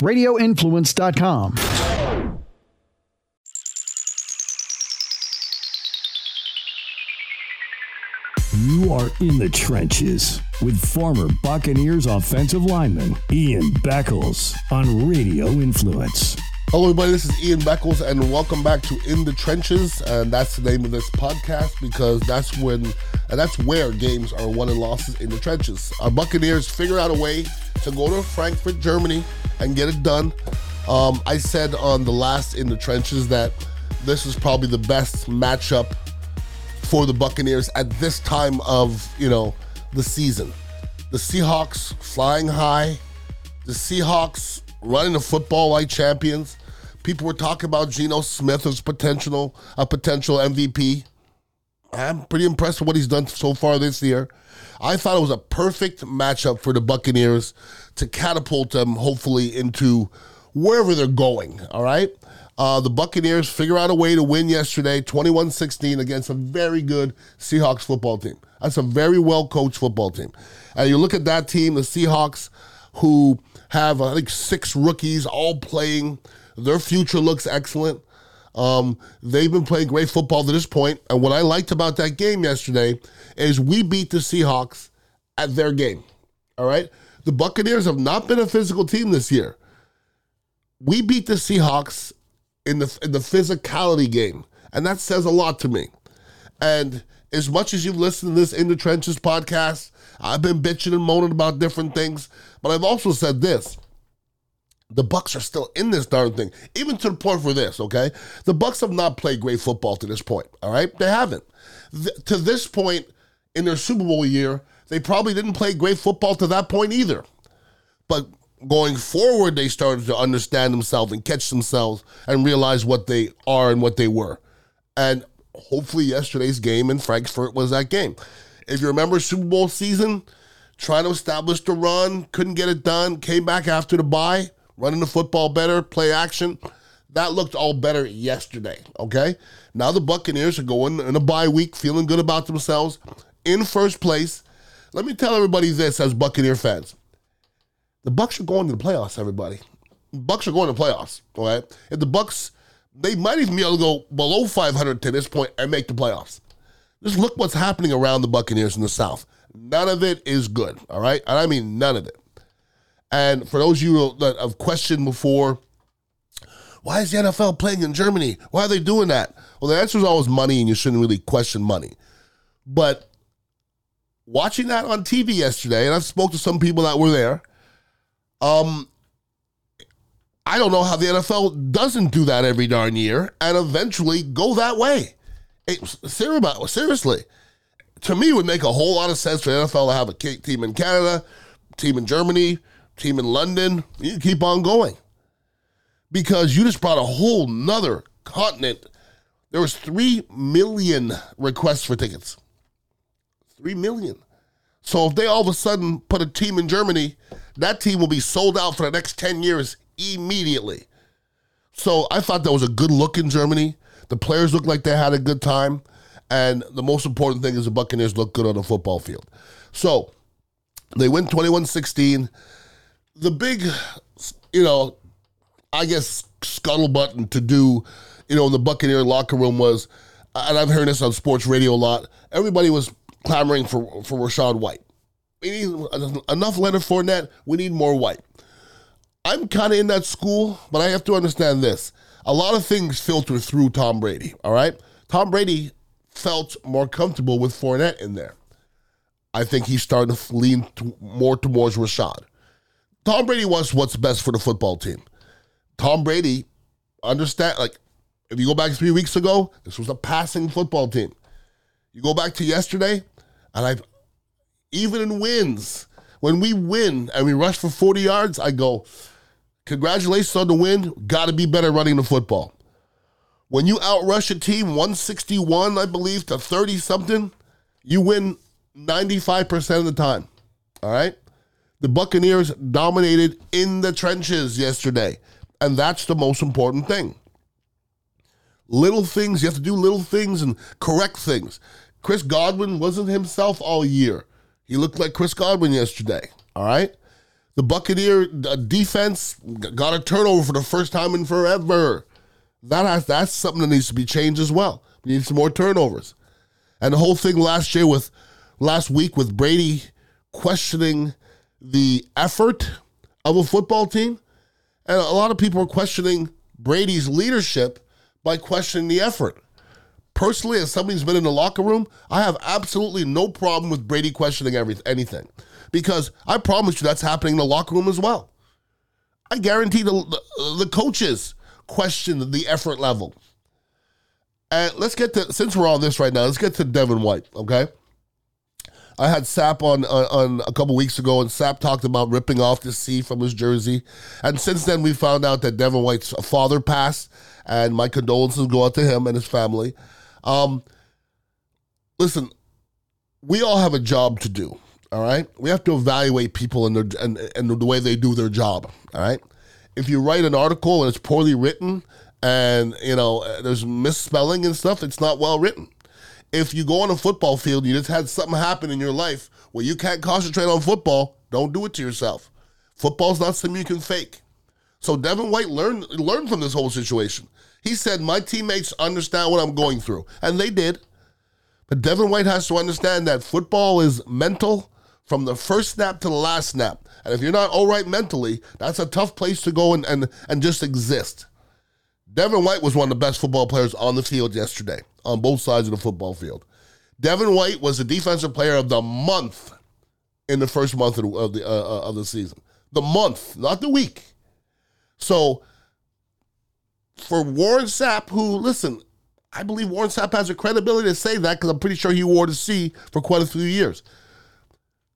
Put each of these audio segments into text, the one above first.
radioinfluence.com. You are in the trenches with former Buccaneers offensive lineman Ian Beckles on Radio Influence. Hello, everybody. This is Ian Beckles, and welcome back to In the Trenches. And that's the name of this podcast because that's when and that's where games are won and losses in the trenches. Our Buccaneers figure out a way to go to Frankfurt, Germany, and get it done. Um, I said on the last In the Trenches that this is probably the best matchup for the Buccaneers at this time of you know the season. The Seahawks flying high, the Seahawks running the football like champions. People were talking about Geno Smith as potential a potential MVP. I'm pretty impressed with what he's done so far this year. I thought it was a perfect matchup for the Buccaneers to catapult them, hopefully, into wherever they're going. All right. Uh, the Buccaneers figure out a way to win yesterday, 21 16, against a very good Seahawks football team. That's a very well coached football team. And you look at that team, the Seahawks, who have, I think, six rookies all playing. Their future looks excellent. Um, they've been playing great football to this point, and what I liked about that game yesterday is we beat the Seahawks at their game. All right, the Buccaneers have not been a physical team this year. We beat the Seahawks in the in the physicality game, and that says a lot to me. And as much as you've listened to this In the Trenches podcast, I've been bitching and moaning about different things, but I've also said this the Bucks are still in this darn thing, even to the point for this. Okay, the Bucks have not played great football to this point. All right, they haven't. Th- to this point in their Super Bowl year, they probably didn't play great football to that point either. But going forward, they started to understand themselves and catch themselves and realize what they are and what they were. And hopefully, yesterday's game in Frankfurt was that game. If you remember Super Bowl season, trying to establish the run, couldn't get it done, came back after the bye running the football better, play action. That looked all better yesterday, okay? Now the Buccaneers are going in a bye week, feeling good about themselves, in first place. Let me tell everybody this as Buccaneer fans. The Bucks are going to the playoffs, everybody. Bucks are going to the playoffs, all right? If the Bucks, they might even be able to go below 500 to this point and make the playoffs. Just look what's happening around the Buccaneers in the South. None of it is good, all right? And I mean none of it. And for those of you that have questioned before, why is the NFL playing in Germany? Why are they doing that? Well, the answer is always money, and you shouldn't really question money. But watching that on TV yesterday, and I've spoke to some people that were there, um, I don't know how the NFL doesn't do that every darn year and eventually go that way. It, seriously, to me, it would make a whole lot of sense for the NFL to have a team in Canada, team in Germany, team in London, you keep on going. Because you just brought a whole nother continent. There was 3 million requests for tickets. 3 million. So if they all of a sudden put a team in Germany, that team will be sold out for the next 10 years immediately. So I thought that was a good look in Germany. The players looked like they had a good time. And the most important thing is the Buccaneers look good on the football field. So they win 21 16 the big, you know, I guess scuttlebutt to do, you know, in the Buccaneer locker room was, and I've heard this on sports radio a lot. Everybody was clamoring for for Rachaad White. We need enough Leonard Fournette. We need more White. I'm kind of in that school, but I have to understand this. A lot of things filter through Tom Brady. All right, Tom Brady felt more comfortable with Fournette in there. I think he's starting to lean to, more towards Rachaad. Tom Brady wants what's best for the football team. Tom Brady understand like if you go back three weeks ago, this was a passing football team. You go back to yesterday, and I've even in wins, when we win and we rush for 40 yards, I go, congratulations on the win. Gotta be better running the football. When you outrush a team 161, I believe, to 30 something, you win 95% of the time. All right? The Buccaneers dominated in the trenches yesterday, and that's the most important thing. Little things, you have to do little things and correct things. Chris Godwin wasn't himself all year. He looked like Chris Godwin yesterday, all right? The Buccaneer defense got a turnover for the first time in forever. That has, that's something that needs to be changed as well. We need some more turnovers. And the whole thing last year with last week with Brady questioning the effort of a football team. And a lot of people are questioning Brady's leadership by questioning the effort. Personally, as somebody who's been in the locker room, I have absolutely no problem with Brady questioning every, anything because I promise you that's happening in the locker room as well. I guarantee the, the, the coaches question the effort level. And let's get to, since we're on this right now, let's get to Devin White, okay? I had Sapp on, on, on a couple weeks ago, and Sapp talked about ripping off the C from his jersey. And since then, we found out that Devin White's father passed, and my condolences go out to him and his family. Um, listen, we all have a job to do. All right, we have to evaluate people and their and, and the way they do their job. All right, if you write an article and it's poorly written, and you know there's misspelling and stuff, it's not well written if you go on a football field, you just had something happen in your life where you can't concentrate on football, don't do it to yourself. Football's not something you can fake. So Devin White learned learned from this whole situation. He said, My teammates understand what I'm going through. And they did. But Devin White has to understand that football is mental from the first snap to the last snap. And if you're not all right mentally, that's a tough place to go and, and, and just exist. Devin White was one of the best football players on the field yesterday, on both sides of the football field. Devin White was the defensive player of the month in the first month of the uh, uh, of the season. The month, not the week. So for Warren Sapp, who listen, I believe Warren Sapp has the credibility to say that because I'm pretty sure he wore the C for quite a few years.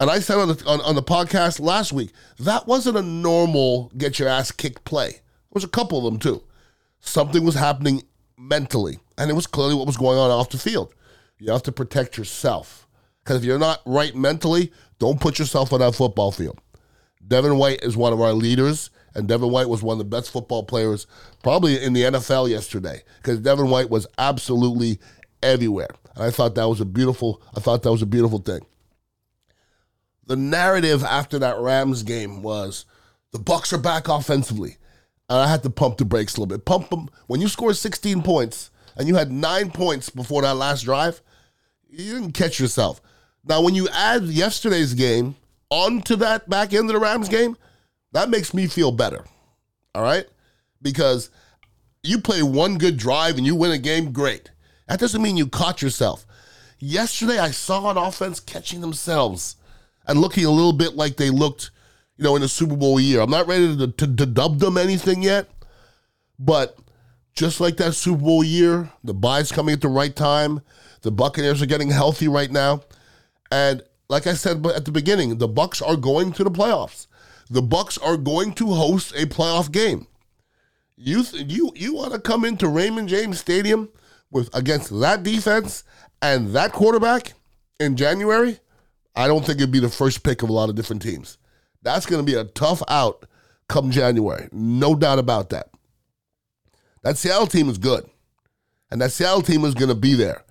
And I said on the, on, on the podcast last week, that wasn't a normal get your ass kicked play. There was a couple of them too something was happening mentally, and it was clearly what was going on off the field. You have to protect yourself. Because if you're not right mentally, don't put yourself on that football field. Devin White is one of our leaders, and Devin White was one of the best football players probably in the NFL yesterday. Because Devin White was absolutely everywhere. And I thought that was a beautiful, I thought that was a beautiful thing. The narrative after that Rams game was the Bucks are back offensively. I had to pump the brakes a little bit. Pump them. When you score 16 points and you had nine points before that last drive, you didn't catch yourself. Now, when you add yesterday's game onto that back end of the Rams game, that makes me feel better. All right? Because you play one good drive and you win a game, great. That doesn't mean you caught yourself. Yesterday, I saw an offense catching themselves and looking a little bit like they looked you know, in the Super Bowl year. I'm not ready to, to, to dub them anything yet, but just like that Super Bowl year, the bye's coming at the right time. The Buccaneers are getting healthy right now, and like I said at the beginning, the Bucks are going to the playoffs. The Bucks are going to host a playoff game. You you you want to come into Raymond James Stadium with against that defense and that quarterback in January? I don't think it'd be the first pick of a lot of different teams. That's going to be a tough out come January. No doubt about that. That Seattle team is good. And that Seattle team is going to be there.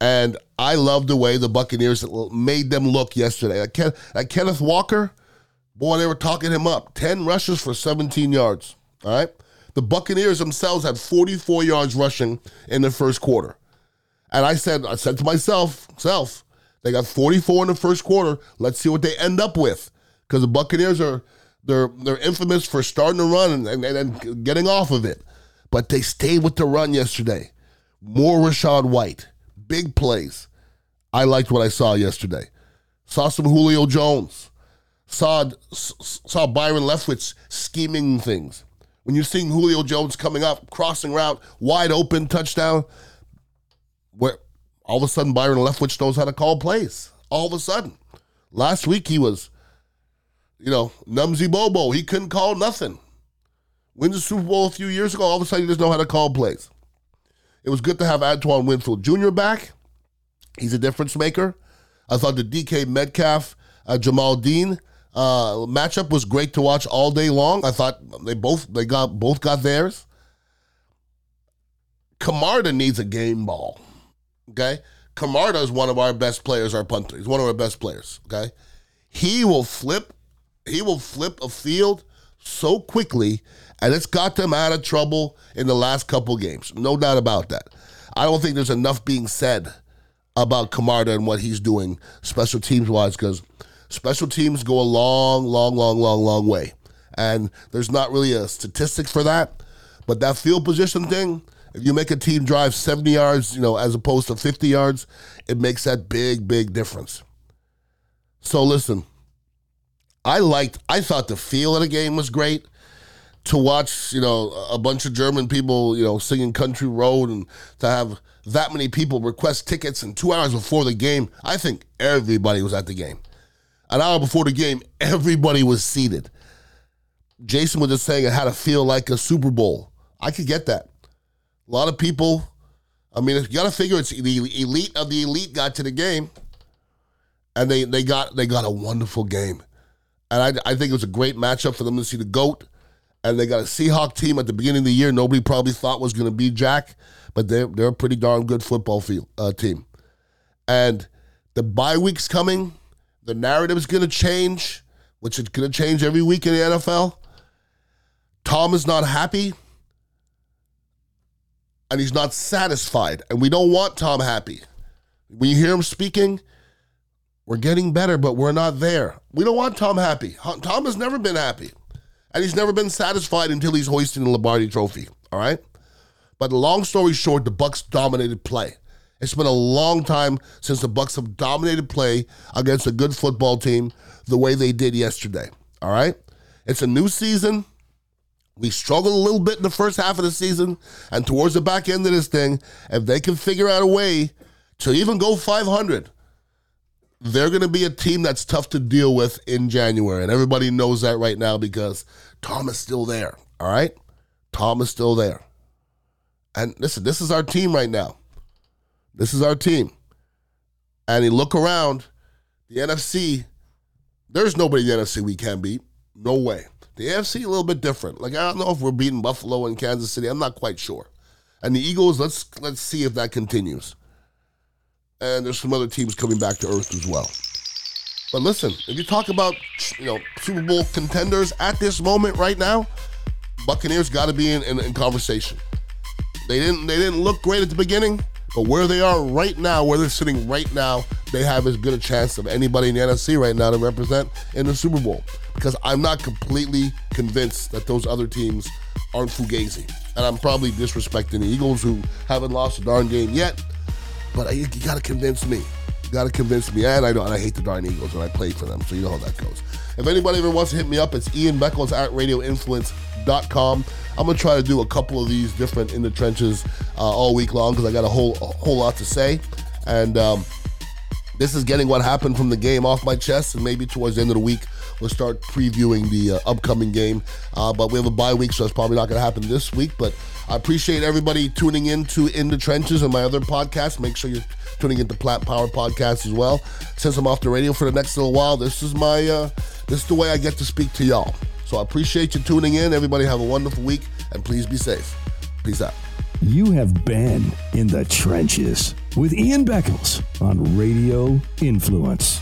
And I love the way the Buccaneers made them look yesterday. Like, Ken, Kenneth Walker, boy, they were talking him up. 10 rushes for 17 yards. All right. The Buccaneers themselves had 44 yards rushing in the first quarter. And I said, I said to myself, self, they got 44 in the first quarter. Let's see what they end up with because the Buccaneers are they're they're infamous for starting to run and, and, getting off of it, but they stayed with the run yesterday. More Rachaad White, big plays. I liked what I saw yesterday. Saw some Julio Jones. Saw saw Byron Leftwich scheming things. When you're seeing Julio Jones coming up, crossing route, wide open touchdown, where all of a sudden Byron Leftwich knows how to call plays. All of a sudden, last week he was you know, Numsy Bobo, he couldn't call nothing. Wins the Super Bowl a few years ago, all of a sudden he doesn't know how to call plays. It was good to have Antoine Winfield Jr. back. He's a difference maker. I thought the DK Metcalf, uh, Jamel Dean uh, matchup was great to watch all day long. I thought they both they got both got theirs. Camarda needs a game ball. Okay, Camarda is one of our best players. Our punter, he's one of our best players. Okay, he will flip he will flip a field so quickly, and it's got them out of trouble in the last couple games. No doubt about that. I don't think there's enough being said about Camarda and what he's doing special teams wise because special teams go a long, long, long, long, long way. And there's not really a statistic for that. But that field position thing, if you make a team drive 70 yards, you know, as opposed to 50 yards, it makes that big, big difference. So listen, I liked, I thought the feel of the game was great. To watch, you know, a bunch of German people, you know, singing Country Road and to have that many people request tickets and two hours before the game, I think everybody was at the game. An hour before the game, everybody was seated. Jason was just saying it had to feel like a Super Bowl. I could get that. A lot of people, I mean, you got to figure it's the elite of the elite got to the game, and they they got they got a wonderful game, and I I think it was a great matchup for them to see the goat, and they got a Seahawk team at the beginning of the year nobody probably thought was going to be Jack, but they're they're a pretty darn good football field uh, team, and the bye week's coming, the narrative is going to change, which is going to change every week in the NFL. Tom is not happy and he's not satisfied. And we don't want Tom happy. When you hear him speaking, we're getting better, but we're not there. We don't want Tom happy. Tom has never been happy. And he's never been satisfied until he's hoisting the Lombardi trophy. All right? But long story short, the Bucks dominated play. It's been a long time since the Bucks have dominated play against a good football team the way they did yesterday. All right? It's a new season. We struggled a little bit in the first half of the season, and towards the back end of this thing, if they can figure out a way to even go 500, they're going to be a team that's tough to deal with in January. And everybody knows that right now because Tom is still there. All right? Tom is still there. And listen, this is our team right now. This is our team. And you look around, the NFC, there's nobody in the NFC we can beat. No way. The AFC a little bit different. Like I don't know if we're beating Buffalo and Kansas City. I'm not quite sure. And the Eagles, let's let's see if that continues. And there's some other teams coming back to earth as well. But listen, if you talk about you know Super Bowl contenders at this moment right now, Buccaneers got to be in, in, in conversation. They didn't they didn't look great at the beginning, but where they are right now, where they're sitting right now, they have as good a chance of anybody in the NFC right now to represent in the Super Bowl because I'm not completely convinced that those other teams aren't fugazi. And I'm probably disrespecting the Eagles who haven't lost a darn game yet. But you, you got to convince me. You got to convince me. And I know, and I hate the darn Eagles, and I played for them, so you know how that goes. If anybody ever wants to hit me up, it's Ian Beckles at radioinfluence.com. I'm gonna try to do a couple of these different in the trenches uh, all week long because I got a whole a whole lot to say, and um, this is getting what happened from the game off my chest, and maybe towards the end of the week we'll start previewing the uh, upcoming game. Uh, but we have a bye week, so it's probably not going to happen this week. But I appreciate everybody tuning in to In the Trenches and my other podcast. Make sure you're tuning into Plat Power Podcast as well. Since I'm off the radio for the next little while, this is my uh, this is the way I get to speak to y'all. So I appreciate you tuning in. Everybody have a wonderful week, and please be safe. Peace out. You have been in the trenches with Ian Beckles on Radio Influence.